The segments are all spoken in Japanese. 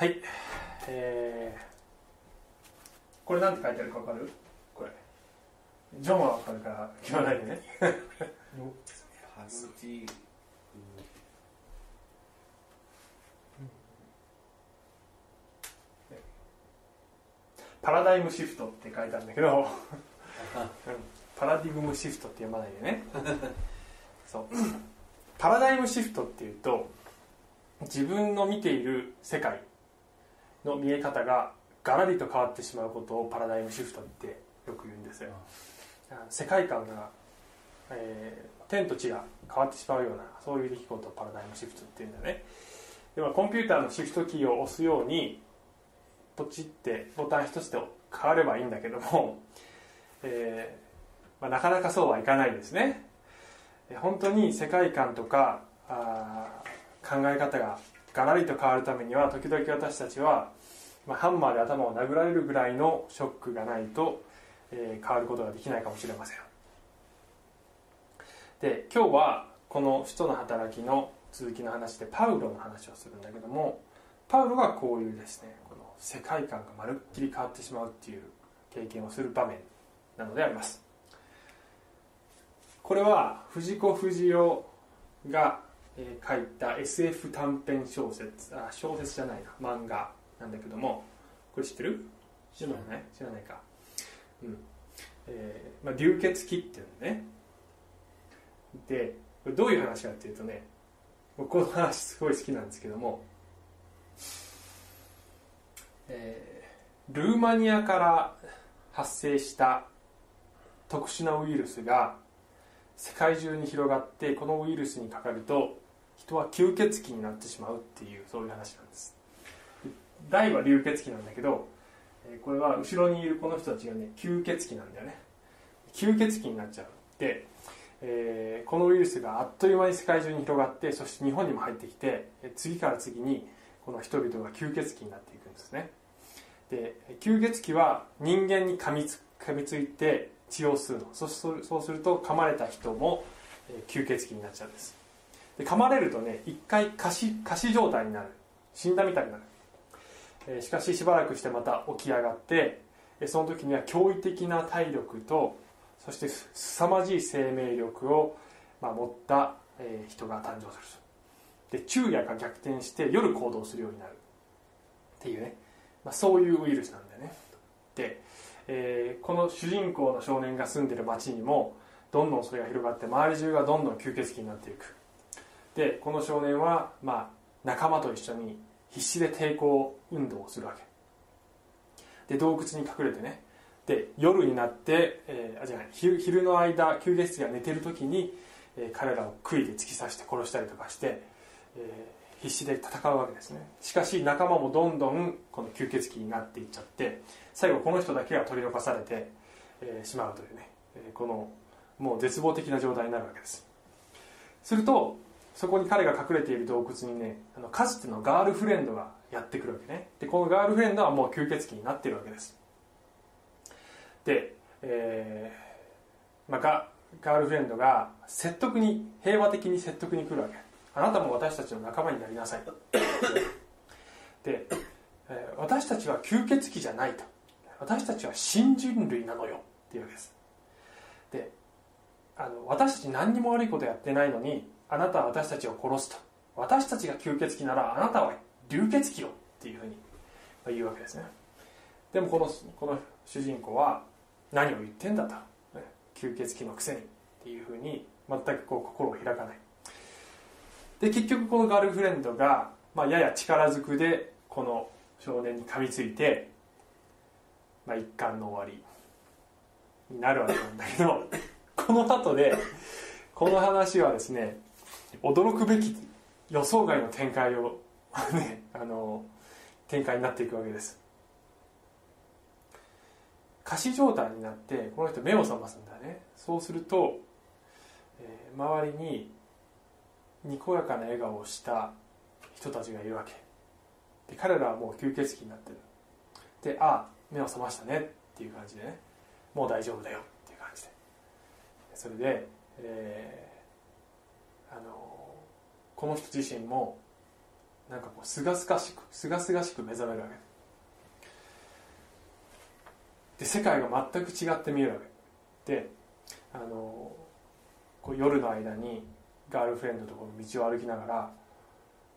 はい。えー、これなんて書いてあるか分かる？これ。ジョンは分かるから言わないでね。パラダイムシフトって書いてあるんだけど、うん。パラディグムシフトって読まないでね。そう。パラダイムシフトっていうと自分の見ている世界の見え方がガラリと変わってしまうことをパラダイムシフトってよく言うんですよ。世界観が、えー天と地が変わってしまうようなそういう出来事をパラダイムシフトっていうんだね。ではコンピューターのシフトキーを押すようにポチってボタン一つで変わればいいんだけども、えーまあ、なかなかそうはいかないですね。本当に世界観とかあ考え方がガラリと変わるためには時々私たちは、まあ、ハンマーで頭を殴られるぐらいのショックがないと、えー変わることができないかもしれません。で今日はこの使徒の働きの続きの話でパウロの話をするんだけどもパウロがこういうですねこの世界観がまるっきり変わってしまうっていう経験をする場面なのであります。これは藤子不二雄がえー書いた SF 短編小説。あ小説じゃないな。漫画。なんだけども。これ知ってる？知らない。知らない。か。うん。えーまあ、流血鬼っていうのね。でこれどういう話かっていうとね僕この話すごい好きなんですけども、えールーマニアから発生した特殊なウイルスが世界中に広がってこのウイルスにかかると人は吸血鬼になってしまうっていうそういう話なんです。大は流血鬼なんだけどえーこれは後ろにいるこの人たちがね吸血鬼なんだよね。吸血鬼になっちゃう。で、えーこのウイルスがあっという間に世界中に広がってそして日本にも入ってきてえー次から次にこの人々が吸血鬼になっていくんですね。で吸血鬼は人間に噛みつ噛みついて血を吸うの。そそうそうすると噛まれた人もえー吸血鬼になっちゃうんです。で噛まれるとね一回仮死仮死状態になる。死んだみたいになる。えーしかししばらくしてまた起き上がってえーその時には驚異的な体力とそしてす凄まじい生命力を、まあ、持った、えー人が誕生する。で昼夜が逆転して夜行動するようになる。っていうね、まあ、そういうウイルスなんだよね。で、えーこの主人公の少年が住んでる町にもどんどんそれが広がって周り中がどんどん吸血鬼になっていく。でこの少年は、まあ、仲間と一緒に必死で抵抗運動をするわけ。で洞窟に隠れてね。で夜になって、えーあじゃない昼の間吸血鬼が寝てる時に、えー彼らを杭で突き刺して殺したりとかして、えー必死で戦うわけですね。しかし仲間もどんどんこの吸血鬼になっていっちゃって最後この人だけが取り残されて、えーしまうというね、えこのもう絶望的な状態になるわけです。するとそこに彼が隠れている洞窟にねあのかつてのガールフレンドがやってくるわけね。でこのガールフレンドはもう吸血鬼になっているわけです。で、えーまあ、ガガールフレンドが説得に平和的に説得に来るわけ。あなたも私たちの仲間になりなさいと。で、えー私たちは吸血鬼じゃないと。私たちは新人類なのよ。っていうわけです。であの私たち何にも悪いことやってないのにあなたは私たちを殺すと。私たちが吸血鬼ならあなたは流血鬼よっていうふうに言うわけですね。でもこのこの主人公は何を言ってんだと。吸血鬼のくせにっていうふうに全くこう心を開かない。で結局このガールフレンドが、まあ、やや力ずくでこの少年に噛みついて、まあ、一巻の終わりになるわけなんだけどこの後でこの話はですね驚くべき予想外の展開をね あの展開になっていくわけです。仮死状態になってこの人目を覚ますんだね。そうすると、えー周りににこやかな笑顔をした人たちがいるわけ。で彼らはもう吸血鬼になってる。でああ目を覚ましたね。っていう感じでね。もう大丈夫だよ。っていう感じで。それで、えーあのこの人自身もなんかこうすがすがしくすがすがしく目覚めるわけ。で世界が全く違って見えるわけ。であのこう夜の間にガールフレンドとこの道を歩きながら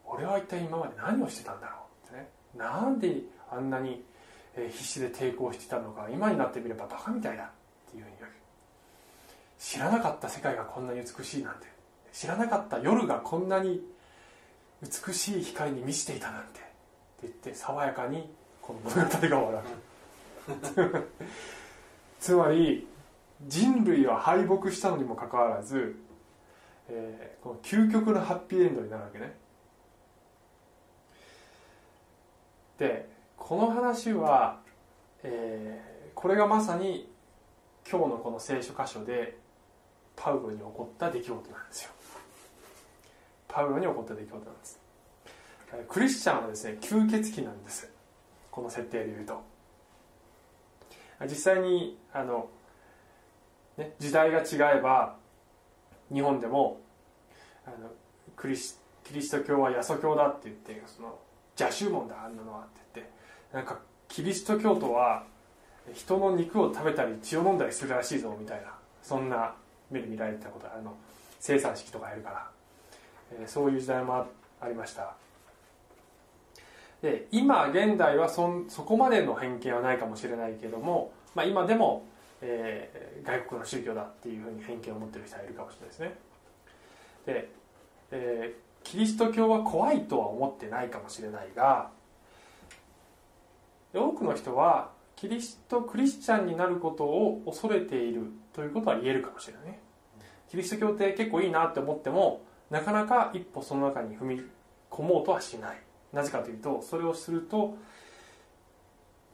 俺は一体今まで何をしてたんだろうってね。なんであんなに必死で抵抗してたのか今になってみればバカみたいだっていうふうに言うわけ。知らなかった世界がこんなに美しいなんて。知らなかった夜がこんなに美しい光に満ちていたなんてって言って爽やかにこの物語が終わる つまり人類は敗北したのにもかかわらず、えー、この究極のハッピーエンドになるわけね。でこの話は、えー、これがまさに今日のこの聖書箇所でパウロに起こった出来事なんですよ。パウロに起こった出来事なんです。クリスチャンはですね吸血鬼なんです。この設定でいうと。実際にあの、ね、時代が違えば日本でもあのクリスキリスト教はヤソ教だって言ってその邪宗門だあんなのはって言ってなんかキリスト教徒は人の肉を食べたり血を飲んだりするらしいぞみたいなそんな目で見られてたことあの生産式とかやるから、えー、そういう時代もありました。で今現代はそそこまでの偏見はないかもしれないけども、まあ、今でも、えー、外国の宗教だっていうふうに偏見を持ってる人はいるかもしれないですね。で、えー、キリスト教は怖いとは思ってないかもしれないが多くの人はキリストクリスチャンになることを恐れているということは言えるかもしれないね。キリスト教って結構いいなって思ってもなかなか一歩その中に踏み込もうとはしない。なぜかというとそれをすると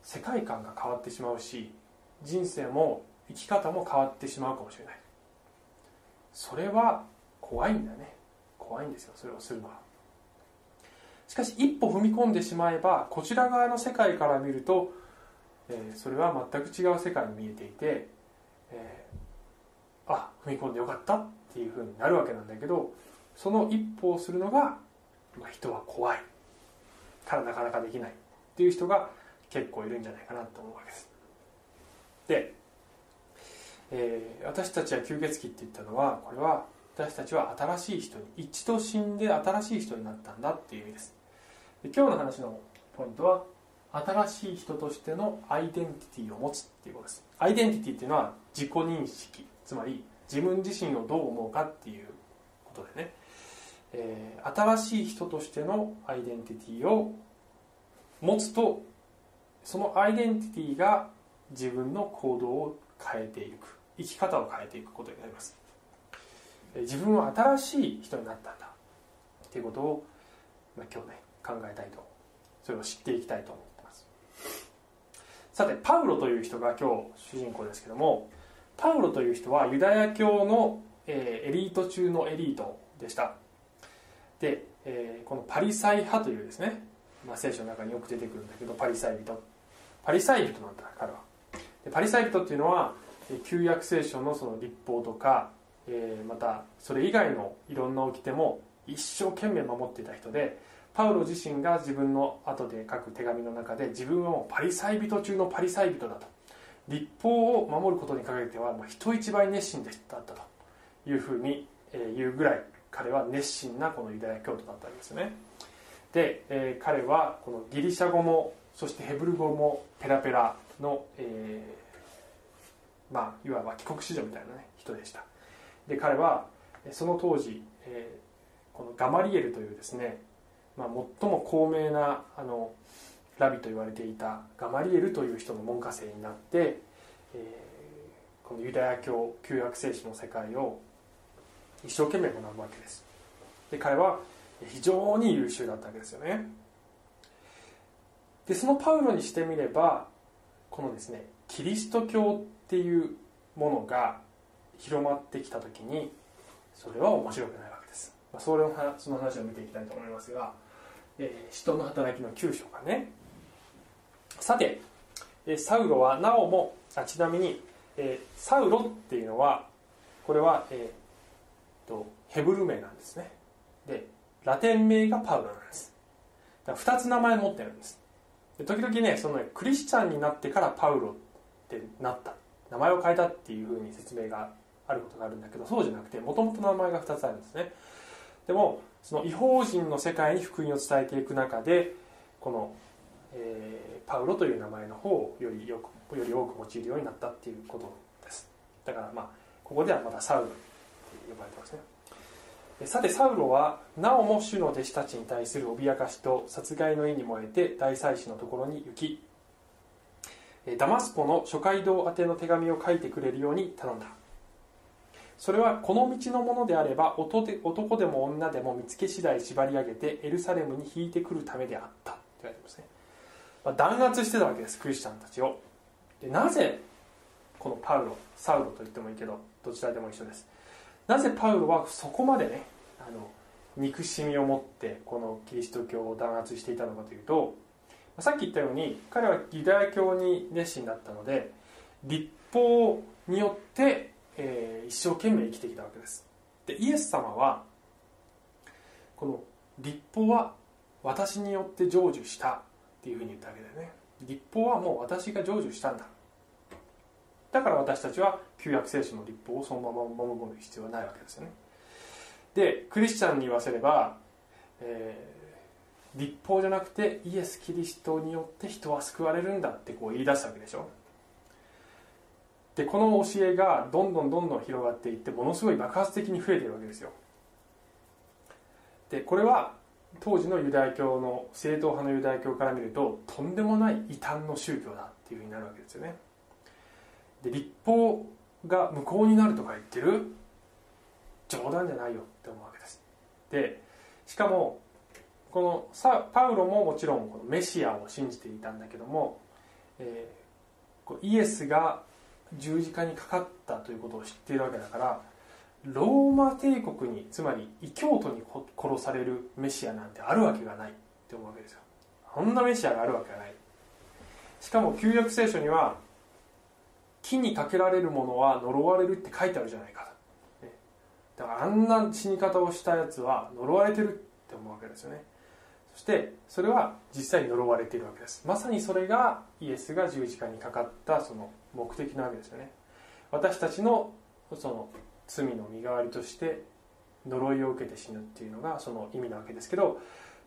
世界観が変わってしまうし人生も生き方も変わってしまうかもしれない。それは怖いんだね。怖いんですよそれをするのは。しかし一歩踏み込んでしまえばこちら側の世界から見ると、えー、それは全く違う世界に見えていて、えー、あ踏み込んでよかったっていうふうになるわけなんだけどその一歩をするのが、まあ、人は怖い。からなかなかできないっていう人が結構いるんじゃないかなと思うわけです。で、えー、私たちは吸血鬼って言ったのはこれは私たちは新しい人に一度死んで新しい人になったんだっていう意味です。で今日の話のポイントは新しい人としてのアイデンティティを持つっていうことです。アイデンティティっていうのは自己認識。つまり自分自身をどう思うかっていうことでね、えー、新しい人としてのアイデンティティを持つとそのアイデンティティが自分の行動を変えていく生き方を変えていくことになります。え自分は新しい人になったんだっていうことを、まあ、今日ね考えたいとそれを知っていきたいと思ってます。さてパウロという人が今日主人公ですけどもパウロという人はユダヤ教の、えー、エリート中のエリートでした。で、えー、このパリサイ派というですね、まあ、聖書の中によく出てくるんだけどパリサイ人。パリサイ人なんだ彼は。でパリサイ人っていうのは旧約聖書のその立法とか、えー、またそれ以外のいろんな掟も一生懸命守っていた人でパウロ自身が自分の後で書く手紙の中で自分はもうパリサイ人中のパリサイ人だと。立法を守ることに限ってはもう人一倍熱心でだったというふうに言うぐらい彼は熱心なこのユダヤ教徒だったわけですね。で、えー、彼はこのギリシャ語もそしてヘブル語もペラペラの、えー、まあいわば帰国子女みたいな、ね、人でした。で彼はその当時、えー、このガマリエルというですね、まあ、最も高名なあのラビと言われていたガマリエルという人の門下生になって、えー、このユダヤ教旧約聖書の世界を一生懸命学ぶわけです。で彼は非常に優秀だったわけですよね。でそのパウロにしてみればこのですねキリスト教っていうものが広まってきた時にそれは面白くないわけです、まあ、それのその話を見ていきたいと思いますが、えー、人の働きの9章がねさてサウロはなおもあちなみに、え、サウロっていうのはこれは、えーと、ヘブル名なんですね。でラテン名がパウロなんです。だから2つ名前持ってるんです。で時々ねそのクリスチャンになってからパウロってなった。名前を変えたっていうふうに説明があることがあるんだけどそうじゃなくてもともと名前が2つあるんですね。でもその違法人の世界に福音を伝えていく中でこの、えー、パウロという名前の方をよりよくより多く用いるようになったっていうことです。だからまあここではまだサウロって呼ばれてますね。さてサウロはなおも主の弟子たちに対する脅かしと殺害の意に燃えて大祭司のところに行きダマスコの諸街道宛ての手紙を書いてくれるように頼んだ。それはこの道のものであれば男でも女でも見つけ次第縛り上げてエルサレムに引いてくるためであった。って言われてますね、弾圧してたわけですクリスチャンたちを。でなぜこのパウロサウロと言ってもいいけどどちらでも一緒です。なぜパウロはそこまでねあの憎しみを持ってこのキリスト教を弾圧していたのかというとさっき言ったように彼はユダヤ教に熱心だったので立法によって、えー、一生懸命生きてきたわけです。でイエス様はこの立法は私によって成就したっていうふうに言ったわけだよね。立法はもう私が成就したんだ。だから私たちは旧約聖書の立法をそのまま守る必要はないわけですよね。でクリスチャンに言わせれば、えー、立法じゃなくてイエス・キリストによって人は救われるんだってこう言い出すわけでしょ。でこの教えがどんどんどんどん広がっていってものすごい爆発的に増えているわけですよ。でこれは当時のユダヤ教の正統派のユダヤ教から見るととんでもない異端の宗教だっていうふうになるわけですよね。で立法が無効になるとか言ってる冗談じゃないよって思うわけです。でしかもこのサパウロももちろんこのメシアを信じていたんだけども、えー、イエスが十字架にかかったということを知っているわけだからローマ帝国につまり異教徒に殺されるメシアなんてあるわけがないって思うわけですよ。そんなメシアがあるわけがない。しかも旧約聖書には木にかけられるものは呪われるって書いてあるじゃないかと。だからあんな死に方をしたやつは呪われてるって思うわけですよね。そしてそれは実際に呪われているわけです。まさにそれがイエスが十字架にかかったその目的なわけですよね。私たちのその罪の身代わりとして呪いを受けて死ぬっていうのがその意味なわけですけど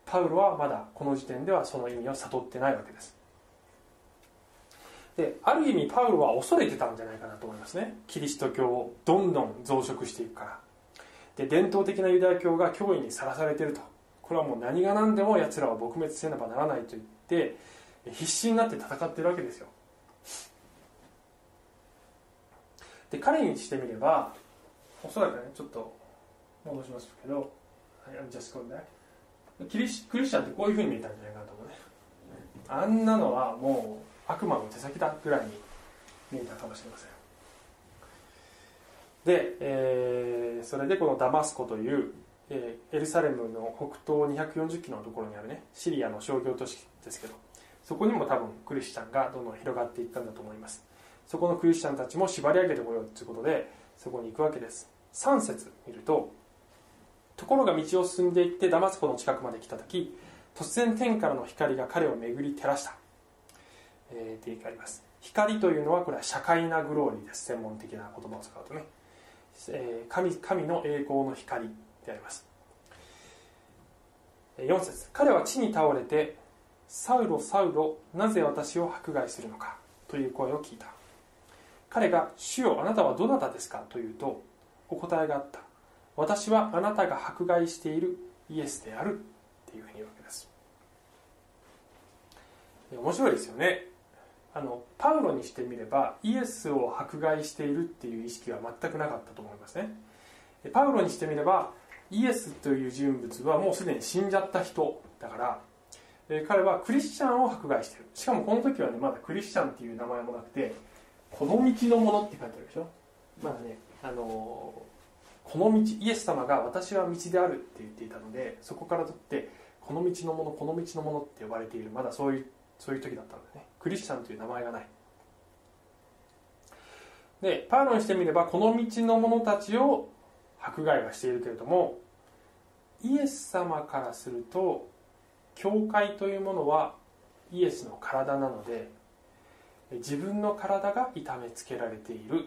パウロはまだこの時点ではその意味を悟ってないわけです。である意味パウロは恐れてたんじゃないかなと思いますね。キリスト教をどんどん増殖していくから。で伝統的なユダヤ教が脅威にさらされてると。これはもう何が何でも奴らを撲滅せねばならないと言って必死になって戦ってるわけですよ。で彼にしてみればおそらくねちょっと戻しますけど。じゃあこれねキリシクリスチャンってこういうふうに見えたんじゃないかなと思うね。あんなのはもう悪魔の手先だぐらいに見えたかもしれません。で、えー、それでこのダマスコという、えー、エルサレムの北東240キロのところにあるねシリアの商業都市ですけどそこにも多分クリスチャンがどんどん広がっていったんだと思います。そこのクリスチャンたちも縛り上げてこようということでそこに行くわけです。3節見るとところが道を進んでいってダマスコの近くまで来た時突然天からの光が彼を巡り照らした、えー、って書あります。光というのはこれは社会なグローリーです。専門的な言葉を使うとね。え神神の栄光の光であります。4節。彼は地に倒れて「サウロサウロなぜ私を迫害するのか」という声を聞いた。彼が「主よあなたはどなたですか?」というとお答えがあった「私はあなたが迫害しているイエスである」っていうふうに言うわけです。面白いですよね。あのパウロにしてみればイエスを迫害しているっていう意識は全くなかったと思いますね。パウロにしてみればイエスという人物はもうすでに死んじゃった人だから彼はクリスチャンを迫害してる。しかもこの時はねまだクリスチャンっていう名前もなくてこの道のものって書いてあるでしょ。まだねあのこの道イエス様が私は道であるって言っていたのでそこから取ってこの道のものこの道のものって呼ばれている。まだそういうそういう時だったんだね。クリスチャンという名前がない。でパウロにしてみればこの道の者たちを迫害はしているけれどもイエス様からすると教会というものはイエスの体なので自分の体が痛めつけられている。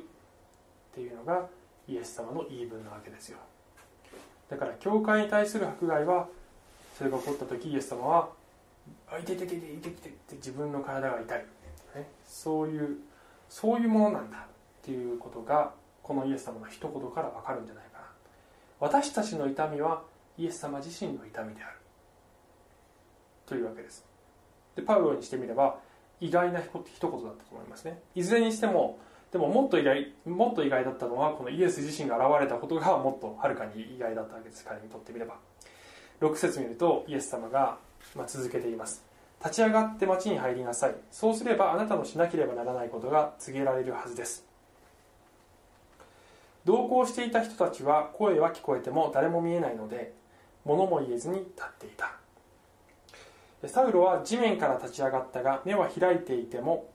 っていうのがイエス様の言い分なわけですよ。だから教会に対する迫害はそれが起こった時イエス様は「あいていていていていてて」って自分の体が痛い、ね、そういうそういうものなんだっていうことがこのイエス様の一言から分かるんじゃないかな。私たちの痛みはイエス様自身の痛みである。というわけです。でパウロにしてみれば意外な一言だったと思いますね。いずれにしてもでももっと意外もっと意外だったのはこのイエス自身が現れたことがもっとはるかに意外だったわけです。彼にとってみれば。6節見るとイエス様が、まあ、続けています。立ち上がって町に入りなさい。そうすればあなたのしなければならないことが告げられるはずです。同行していた人たちは声は聞こえても誰も見えないので物も言えずに立っていた。サウロは地面から立ち上がったが目は開いていても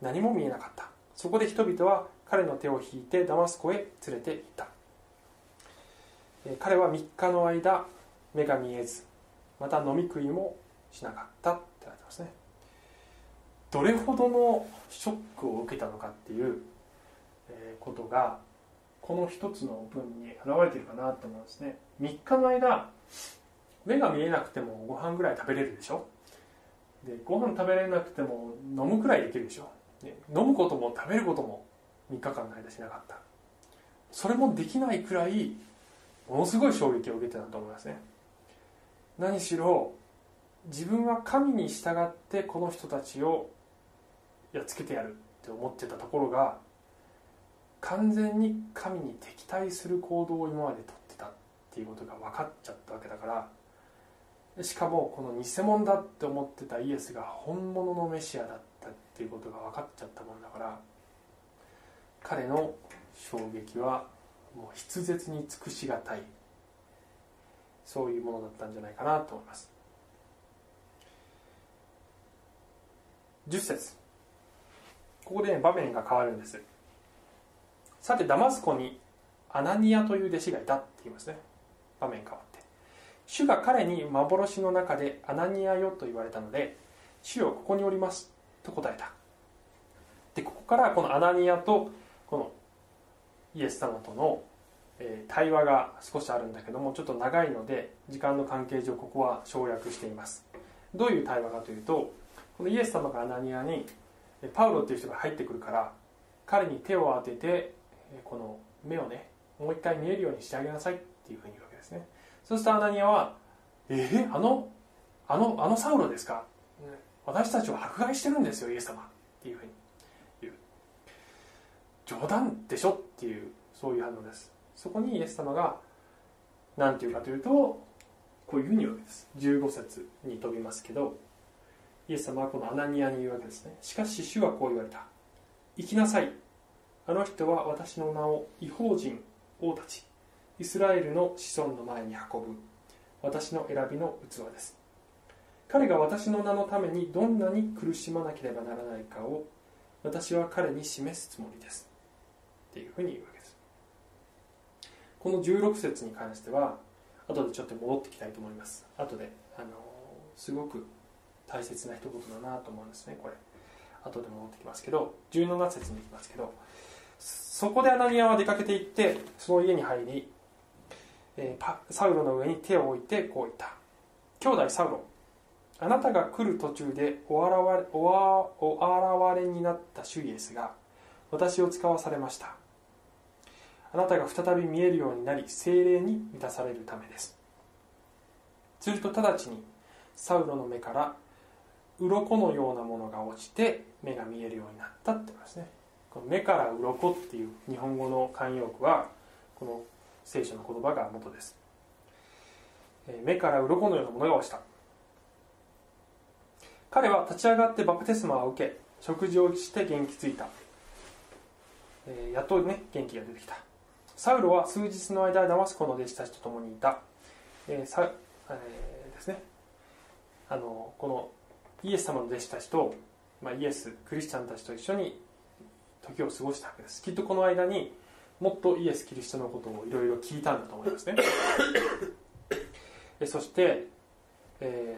何も見えなかった。そこで人々は彼の手を引いてダマスコへ連れて行った。彼は3日の間目が見えずまた飲み食いもしなかったって書いてますね。どれほどのショックを受けたのかっていうことがこの一つの文に表れてるかなと思うんですね。3日の間目が見えなくてもご飯ぐらい食べれるでしょ？でご飯食べれなくても飲むくらいできるでしょ？ね飲むことも食べることも3日間の間しなかった。それもできないくらいものすごい衝撃を受けてたと思いますね。何しろ自分は神に従ってこの人たちをやっつけてやるって思ってたところが完全に神に敵対する行動を今までとってたっていうことが分かっちゃったわけだからしかもこの偽物だって思ってたイエスが本物のメシアだったっていうことが分かっちゃったもんだから彼の衝撃はもう筆舌に尽くしがたい。そういうものだったんじゃないかなと思います。10節。ここで、ね、場面が変わるんです。さてダマスコにアナニアという弟子がいたって言いますね。場面変わって。主が彼に幻の中でアナニアよと言われたので主よここにおりますと答えた。でここからこのアナニアとこのイエス様との対話が少しあるんだけどもちょっと長いので時間の関係上ここは省略しています。どういう対話かというとこのイエス様がアナニアにパウロっていう人が入ってくるから彼に手を当ててこの目をねもう一回見えるようにしてあげなさいっていうふうに言うわけですね。そうするとアナニアは「えー、あのあのあのサウロですか？私たちを迫害してるんですよイエス様」っていうふうに言う。冗談でしょっていうそういう反応です。そこにイエス様が何て言うかというとこういうふうに言うわけです。15節に飛びますけどイエス様はこのアナニアに言うわけですね。しかし主はこう言われた。行きなさい。あの人は私の名を違法人王たち。イスラエルの子孫の前に運ぶ。私の選びの器です。彼が私の名のためにどんなに苦しまなければならないかを私は彼に示すつもりです。っていうふうに言うわけです。この16節に関しては後でちょっと戻ってきたいと思います。後であのすごく大切な一言だなと思うんですねこれ。後で戻ってきますけど17節に行きますけどそこでアナニアは出かけていってその家に入り、えー、サウロの上に手を置いてこう言った。兄弟サウロ。あなたが来る途中でお現れおお現れになった主イエスが私を使わされました。あなたが再び見えるようになり精霊に満たされるためです。すると直ちにサウロの目から鱗のようなものが落ちて目が見えるようになったってことですね。この目から鱗っていう日本語の慣用句はこの聖書の言葉が元です。目から鱗のようなものが落ちた。彼は立ち上がってバプテスマを受け食事をして元気ついた、えー、やっとね元気が出てきた。サウロは数日の間ダマスコの弟子たちと共にいた、えーさえー、ですね。あのこのイエス様の弟子たちと、まあ、イエスクリスチャンたちと一緒に時を過ごしたわけです。きっとこの間にもっとイエス・キリストのことをいろいろ聞いたんだと思いますね。えそして、え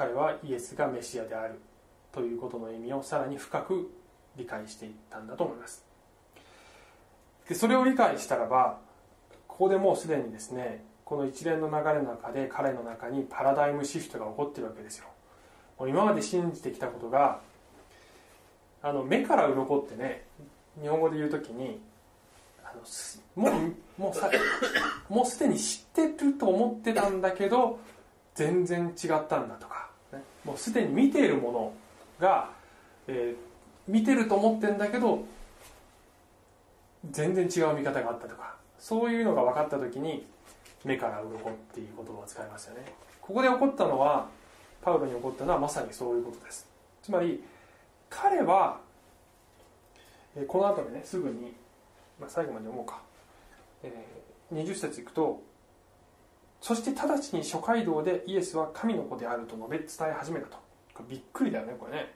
彼はイエスがメシアであるということの意味をさらに深く理解していったんだと思います。でそれを理解したらばここでもうすでにですねこの一連の流れの中で彼の中にパラダイムシフトが起こってるわけですよ。もう今まで信じてきたことがあの目から鱗ってね日本語で言う時にあのもうもうさ もうすでに知ってると思ってたんだけど全然違ったんだとか、もうすでに見ているものが、えー見てると思ってんだけど全然違う見方があったとかそういうのが分かった時に目から鱗っていう言葉を使いますよね。ここで起こったのはパウロに起こったのはまさにそういうことです。つまり彼はえこの後でねすぐに、まあ、最後まで読もうか、えー20節いくとそして直ちに諸街道でイエスは神の子であると述べ伝え始めたと。これびっくりだよねこれね。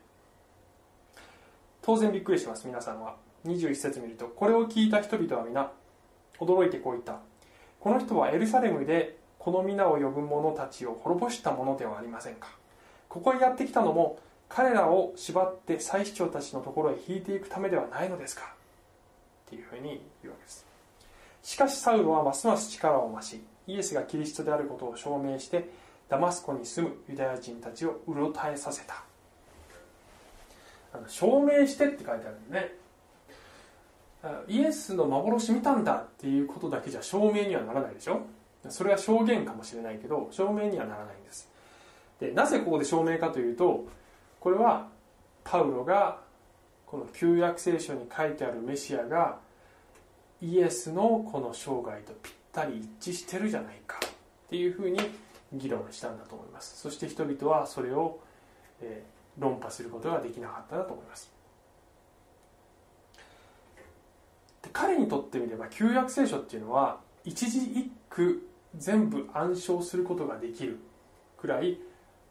当然びっくりします皆さんは。21節見るとこれを聞いた人々は皆驚いてこう言った。この人はエルサレムでこの皆を呼ぶ者たちを滅ぼしたものではありませんか。ここへやってきたのも彼らを縛って祭司長たちのところへ引いていくためではないのですか。っていうふうに言うわけです。しかしサウロはますます力を増しイエスがキリストであることを証明してダマスコに住むユダヤ人たちをうろたえさせた。証明してって書いてあるんでねイエスの幻見たんだっていうことだけじゃ証明にはならないでしょ。それは証言かもしれないけど証明にはならないんです。でなぜここで証明かというとこれはパウロがこの旧約聖書に書いてあるメシアがイエスのこの生涯とぴったり一致してるじゃないかっていうふうに議論したんだと思います。そして人々はそれを、えー論破することができなかったんだと思います。で彼にとってみれば旧約聖書っていうのは一字一句全部暗唱することができるくらい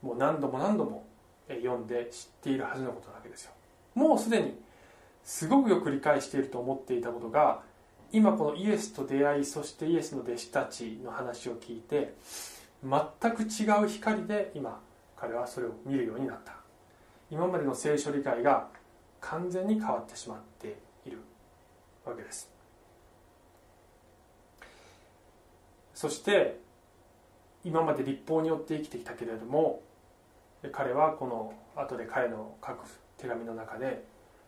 もう何度も何度も読んで知っているはずのことなわけですよ。もうすでにすごくよく理解していると思っていたことが今このイエスと出会いそしてイエスの弟子たちの話を聞いて全く違う光で今彼はそれを見るようになった。今までの聖書理解が完全に変わってしまっているわけです。そして今まで立法によって生きてきたけれども彼はこの後で彼の書く手紙の中で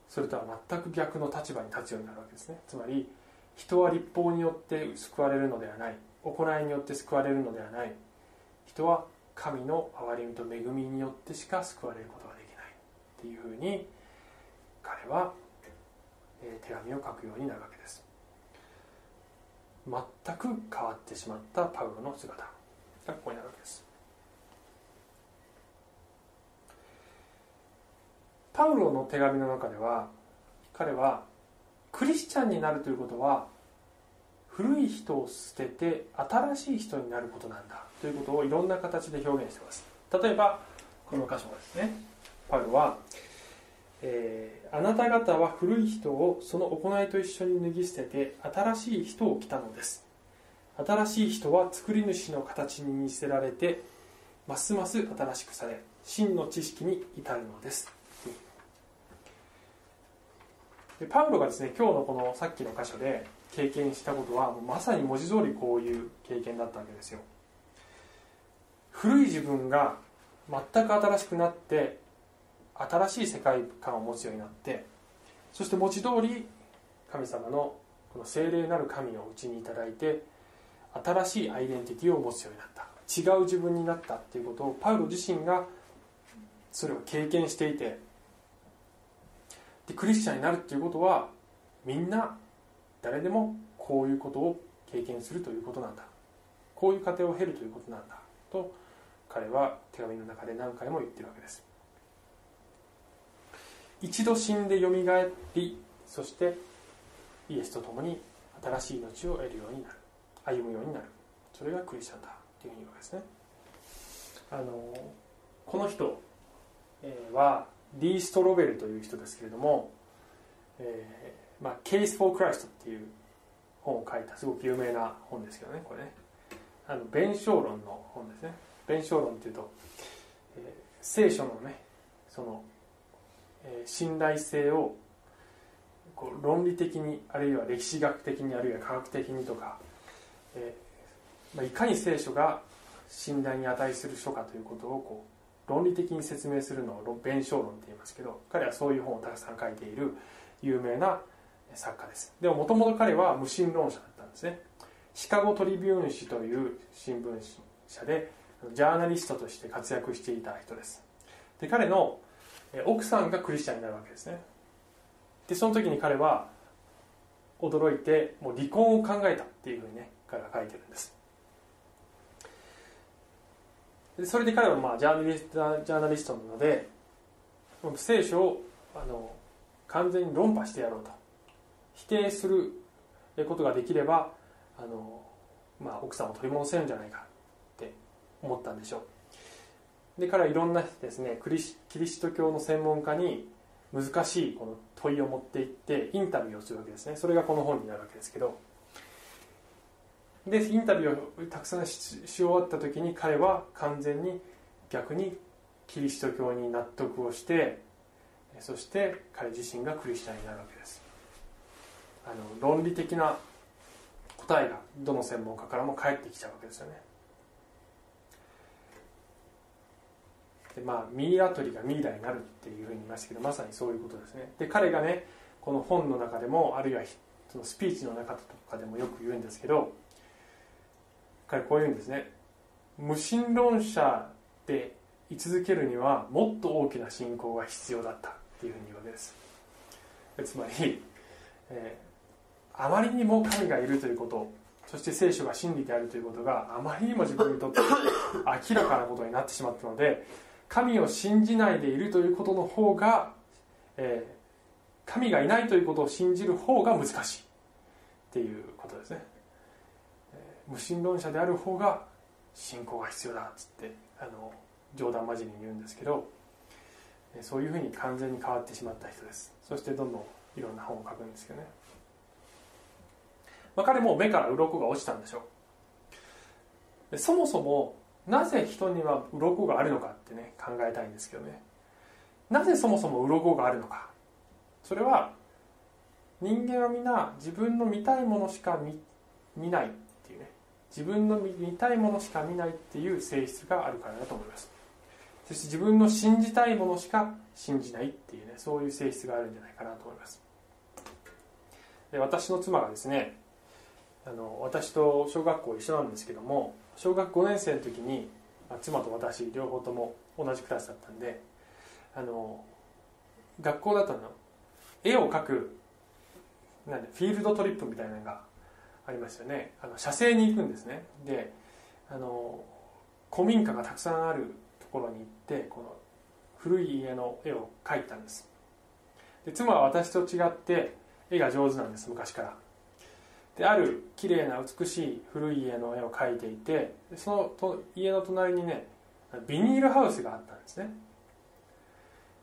それとは全く逆の立場に立つようになるわけですね。つまり人は立法によって救われるのではない。行いによって救われるのではない。人は神の憐れみと恵みによってしか救われることができないっていうふうに彼は手紙を書くようになるわけです。全く変わってしまったパウロの姿。がここになるわけです。パウロの手紙の中では彼はクリスチャンになるということは古い人を捨てて新しい人になることなんだということをいろんな形で表現しています。例えばこの箇所ですね。パウロは、えーあなた方は古い人をその行いと一緒に脱ぎ捨てて新しい人を着たのです。新しい人は作り主の形に似せられてますます新しくされ真の知識に至るのです。でパウロがですね今日のこのさっきの箇所で経験したことはもうまさに文字通りこういう経験だったわけですよ。古い自分が全く新しくなって新しい世界観を持つようになってそして文字通り神様のこの聖霊なる神をうちにいただいて新しいアイデンティティを持つようになった。違う自分になったっていうことをパウロ自身がそれを経験していてでクリスチャンになるっていうことはみんな誰でもこういうことを経験するということなんだ。こういう過程を経るということなんだ。と彼は手紙の中で何回も言ってるわけです。一度死んでよみがえりそしてイエスと共に新しい命を得るようになる。歩むようになる。それがクリスチャンだというふうに言うわけですね。あのこの人えーはディースト・ロベルという人ですけれども「えーまあ、Case for Christ」っていう本を書いたすごく有名な本ですけどねこれね。あの弁証論の本ですね。弁証論っていうと、えー聖書のねその、えー信頼性をこう論理的にあるいは歴史学的にあるいは科学的にとか、えーまあ、いかに聖書が信頼に値する書かということをこう論理的に説明するのを弁証論って言いますけど彼はそういう本をたくさん書いている有名な作家です。でももともと彼は無神論者だったんですね。シカゴトリビューン紙という新聞社でジャーナリストとして活躍していた人です。で彼の奥さんがクリスチャンになるわけですね。でその時に彼は驚いてもう離婚を考えたっていうふうにね彼は書いてるんです。でそれで彼はまあジャーナリストジャーナリストなので聖書をあの完全に論破してやろうと。否定することができればあの、まあ、奥さんを取り戻せるんじゃないかって思ったんでしょう。で彼はいろんなですねクリキリスト教の専門家に難しいこの問いを持っていってインタビューをするわけですね。それがこの本になるわけですけど。でインタビューをたくさんし終わった時に彼は完全に逆にキリスト教に納得をしてそして彼自身がクリスチャンになるわけです。あの論理的な答えがどの専門家からも返ってきちゃうわけですよね。でまあミイラ取りがミイラになるっていうふうに言いましたけどまさにそういうことですね。で彼がねこの本の中でもあるいはそのスピーチの中とかでもよく言うんですけど彼こう言うんですね。無神論者で居続けるにはもっと大きな信仰が必要だったっていうふうに言うわけです。つまり、えー、あまりにも神がいるということそして聖書が真理であるということがあまりにも自分にとって明らかなことになってしまったので神を信じないでいるということの方が、えー、神がいないということを信じる方が難しいっていうことですね、無神論者である方が信仰が必要だっつってあの冗談交じりに言うんですけどそういうふうに完全に変わってしまった人です。そしてどんどんいろんな本を書くんですけどね、まあ、彼も目から鱗が落ちたんでしょう。そもそもなぜ人には鱗があるのかってね考えたいんですけどね。なぜそもそも鱗があるのか。それは人間は皆自分の見たいものしか見見ない。自分の見たいものしか見ないっていう性質があるからだと思います。そして自分の信じたいものしか信じないっていうねそういう性質があるんじゃないかなと思います。で私の妻がですねあの私と小学校一緒なんですけども小学5年生の時に、まあ、妻と私両方とも同じクラスだったんであの学校だとの。絵を描くなんフィールドトリップみたいなのがありますよね。あの写生に行くんですね。であの古民家がたくさんあるところに行ってこの古い家の絵を描いたんです。で妻は私と違って絵が上手なんです昔から。である綺麗な美しい古い家の絵を描いていてそのと家の隣にねビニールハウスがあったんですね。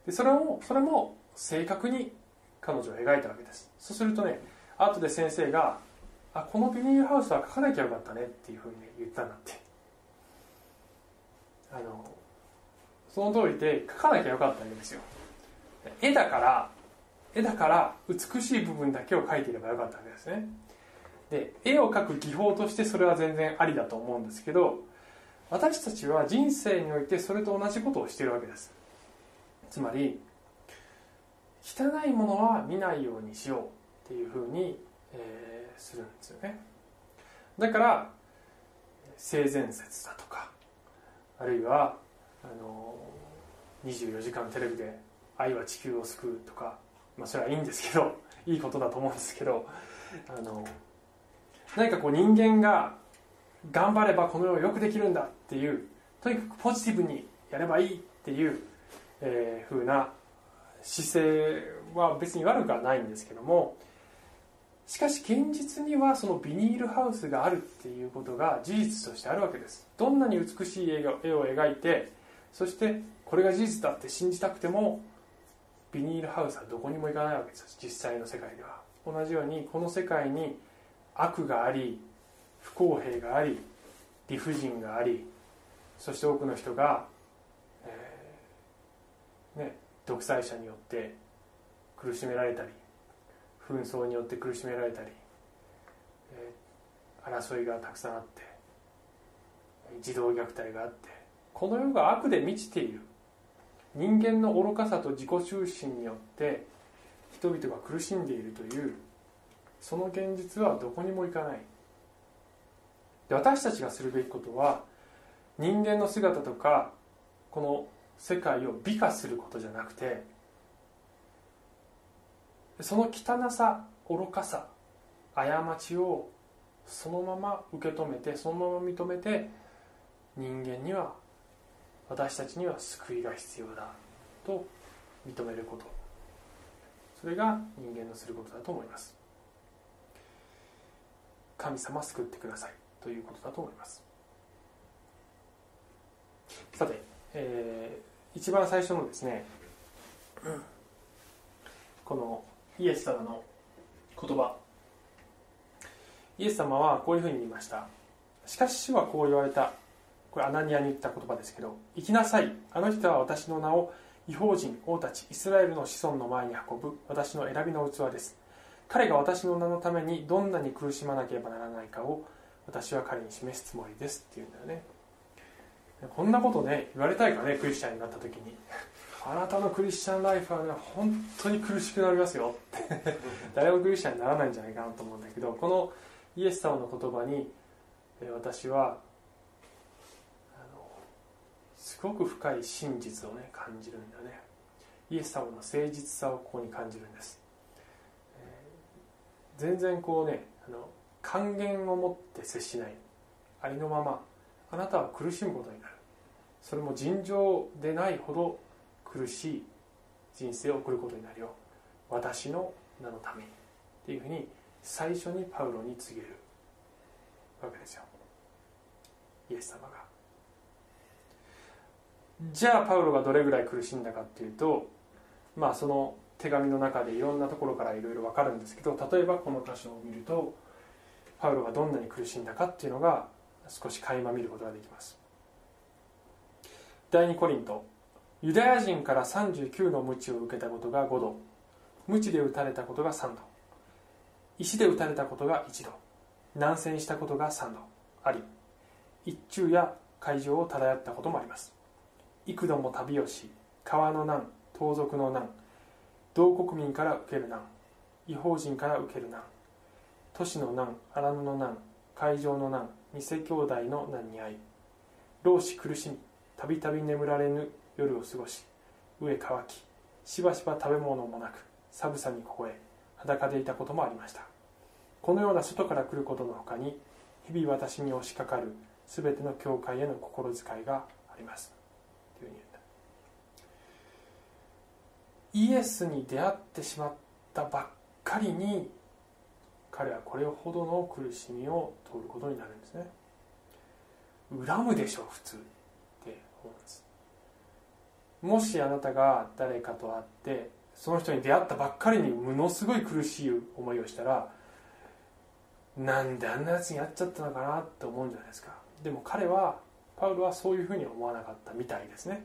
でそれもそれも正確に彼女を描いたわけです。そうするとね後で先生が「あこのビニールハウスは描かなきゃよかったね」っていうふうに言ったんだって。あのその通りで描かなきゃよかったんですよ。絵だから絵だから美しい部分だけを描いていればよかったわけですね。で絵を描く技法としてそれは全然ありだと思うんですけど私たちは人生においてそれと同じことをしているわけです。つまり汚いものは見ないようにしようっていうふうに、えー、するんですよね。だから性善説だとかあるいはあの24時間テレビで「愛は地球を救う」とか、まあ、それはいいんですけど いいことだと思うんですけどあの何かこう人間が頑張ればこの世をよくできるんだっていうとにかくポジティブにやればいいっていう、えー、風な姿勢は別に悪くはないんですけどもしかし現実にはそのビニールハウスがあるっていうことが事実としてあるわけです。どんなに美しい絵を描いてそしてこれが事実だって信じたくてもビニールハウスはどこにも行かないわけです。実際の世界では。同じようにこの世界に悪があり不公平があり理不尽がありそして多くの人が、えね、独裁者によって苦しめられたり紛争によって苦しめられたり、争いがたくさんあって児童虐待があってこの世が悪で満ちている。人間の愚かさと自己中心によって人々が苦しんでいるというその現実はどこにも行かない。で私たちがするべきことは人間の姿とかこの世界を美化することじゃなくてその汚さ愚かさ過ちをそのまま受け止めてそのまま認めて人間には私たちには救いが必要だと認めること。それが人間のすることだと思います。神様救ってくださいということだと思います。さて、えー、一番最初のですねこのイエス様の言葉。イエス様はこういうふうに言いました。しかし主はこう言われた。これアナニアに言った言葉ですけど行きなさい。あの人は私の名を違法人王たちイスラエルの子孫の前に運ぶ私の選びの器です。彼が私の名のためにどんなに苦しまなければならないかを私は彼に示すつもりです。っていうんだよね。こんなことね言われたいかねクリスチャンになった時に。あなたのクリスチャンライフはね本当に苦しくなりますよ。っ て誰もクリスチャンにならないんじゃないかなと思うんだけどこのイエス様の言葉に私はすごく深い真実をね感じるんだね。イエス様の誠実さをここに感じるんです、全然こうねあの還元を持って接しない。ありのままあなたは苦しむことになる。それも尋常でないほど苦しい人生を送ることになるよ。私の名のために。っていうふうに最初にパウロに告げるわけですよ。イエス様が。じゃあパウロがどれぐらい苦しんだかっていうとまあその手紙の中でいろんなところからいろいろ分かるんですけど例えばこの箇所を見るとパウロがどんなに苦しんだかっていうのが少し垣間見ることができます。第2コリントユダヤ人から39の鞭を受けたことが5度。鞭で打たれたことが3度。石で打たれたことが1度。難戦したことが3度。あり一昼や海上を漂ったこともあります。幾度も旅をし川の難盗賊の難同国民から受ける難違法人から受ける難都市の難荒野の難海上の難偽兄弟の難に遭い老子苦しみたびたび眠られぬ夜を過ごし飢え乾きしばしば食べ物もなく寒さに凍え裸でいたこともありました。このような外から来ることのほかに日々私に押しかかる全ての教会への心遣いがあります。というふうに言った。イエスに出会ってしまったばっかりに彼はこれほどの苦しみを通ることになるんですね。恨むでしょう普通って思うんです。もしあなたが誰かと会ってその人に出会ったばっかりにものすごい苦しい思いをしたらなんであんなやつにやっちゃったのかなって思うんじゃないですか。でも彼はパウロはそういうふうに思わなかったみたいですね。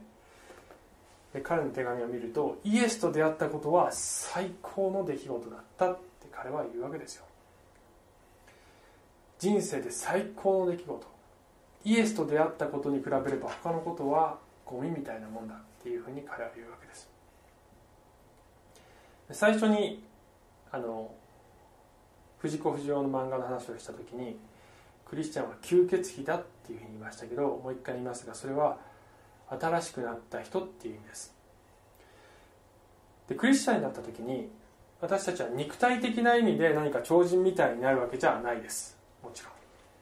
で彼の手紙を見るとイエスと出会ったことは最高の出来事だったって彼は言うわけですよ。人生で最高の出来事。イエスと出会ったことに比べれば他のことはゴミみたいなもんだ。っていうふうに彼は言うわけです。最初にあの藤子不二雄の漫画の話をした時にクリスチャンは吸血鬼だっていうふうに言いましたけどもう一回言いますがそれは新しくなった人っていう意味です。でクリスチャンになった時に私たちは肉体的な意味で何か超人みたいになるわけじゃないです。もちろん。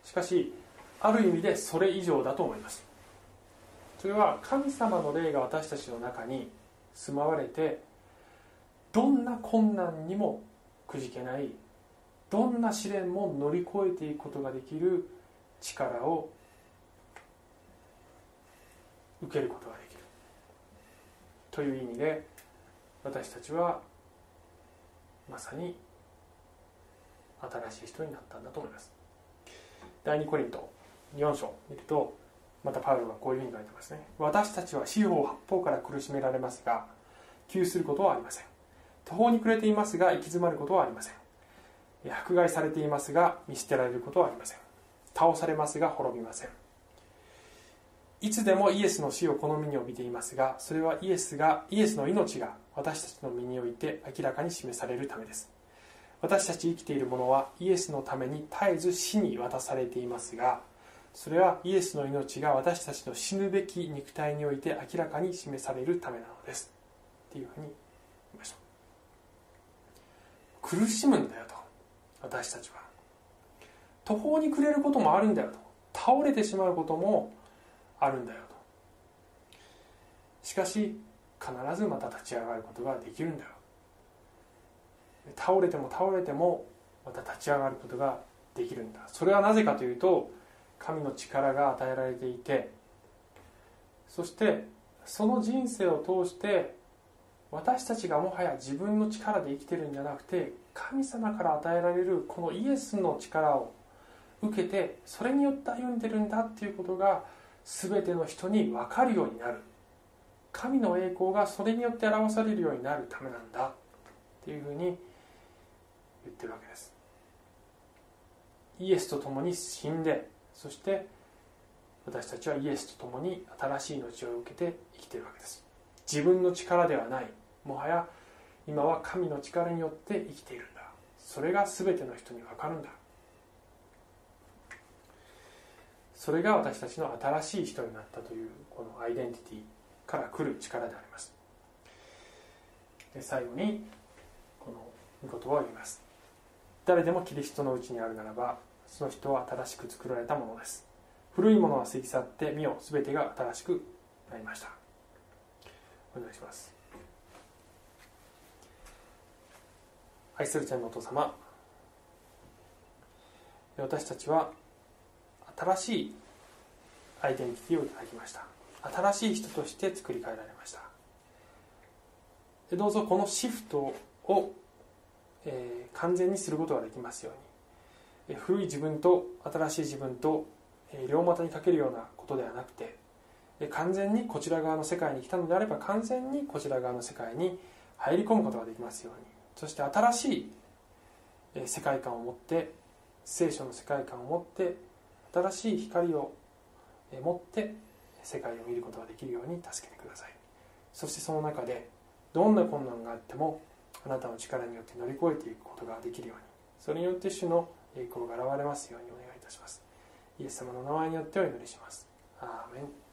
しかしある意味でそれ以上だと思います。それは神様の霊が私たちの中に住まわれてどんな困難にもくじけないどんな試練も乗り越えていくことができる力を受けることができる。という意味で私たちはまさに新しい人になったんだと思います。第2コリント4章見るとまたパウロがこういうふうに書いてますね。私たちは四方八方から苦しめられますが窮することはありません。途方に暮れていますが行き詰まることはありません。迫害されていますが見捨てられることはありません。倒されますが滅びません。いつでもイエスの死を好みに帯びていますがそれはイエスがイエスの命が私たちの身において明らかに示されるためです。私たち生きているものはイエスのために絶えず死に渡されていますがそれはイエスの命が私たちの死ぬべき肉体において明らかに示されるためなのです。っていうふうに言いました。苦しむんだよと。私たちは。途方に暮れることもあるんだよと。倒れてしまうこともあるんだよと。しかし必ずまた立ち上がることができるんだよ。倒れても倒れてもまた立ち上がることができるんだ。それはなぜかというと神の力が与えられていてそしてその人生を通して私たちがもはや自分の力で生きてるんじゃなくて神様から与えられるこのイエスの力を受けてそれによって歩んでるんだっていうことが全ての人に分かるようになる。神の栄光がそれによって表されるようになるためなんだっていうふうに言ってるわけです。イエスと共に死んでそして私たちはイエスと共に新しい命を受けて生きているわけです。自分の力ではない。もはや今は神の力によって生きているんだ。それが全ての人に分かるんだ。それが私たちの新しい人になったというこのアイデンティティから来る力であります。で最後にこの御言葉を言います。誰でもキリストのうちにあるならばその人は新しく作られたものです。古いものは過ぎ去って身を全てが新しくなりました。お願いします。愛する天のお父様。私たちは新しいアイデンティティをいただきました。新しい人として作り変えられました。どうぞこのシフトを、えー、完全にすることができますように。古い自分と新しい自分と、両股にかけるようなことではなくて完全にこちら側の世界に来たのであれば完全にこちら側の世界に入り込むことができますように。そして新しい世界観を持って聖書の世界観を持って新しい光を持って世界を見ることができるように助けてください。そしてその中でどんな困難があってもあなたの力によって乗り越えていくことができるように。それによって主の栄光が現れますようにお願いいたします。イエス様の名前によってお祈りします。アーメン。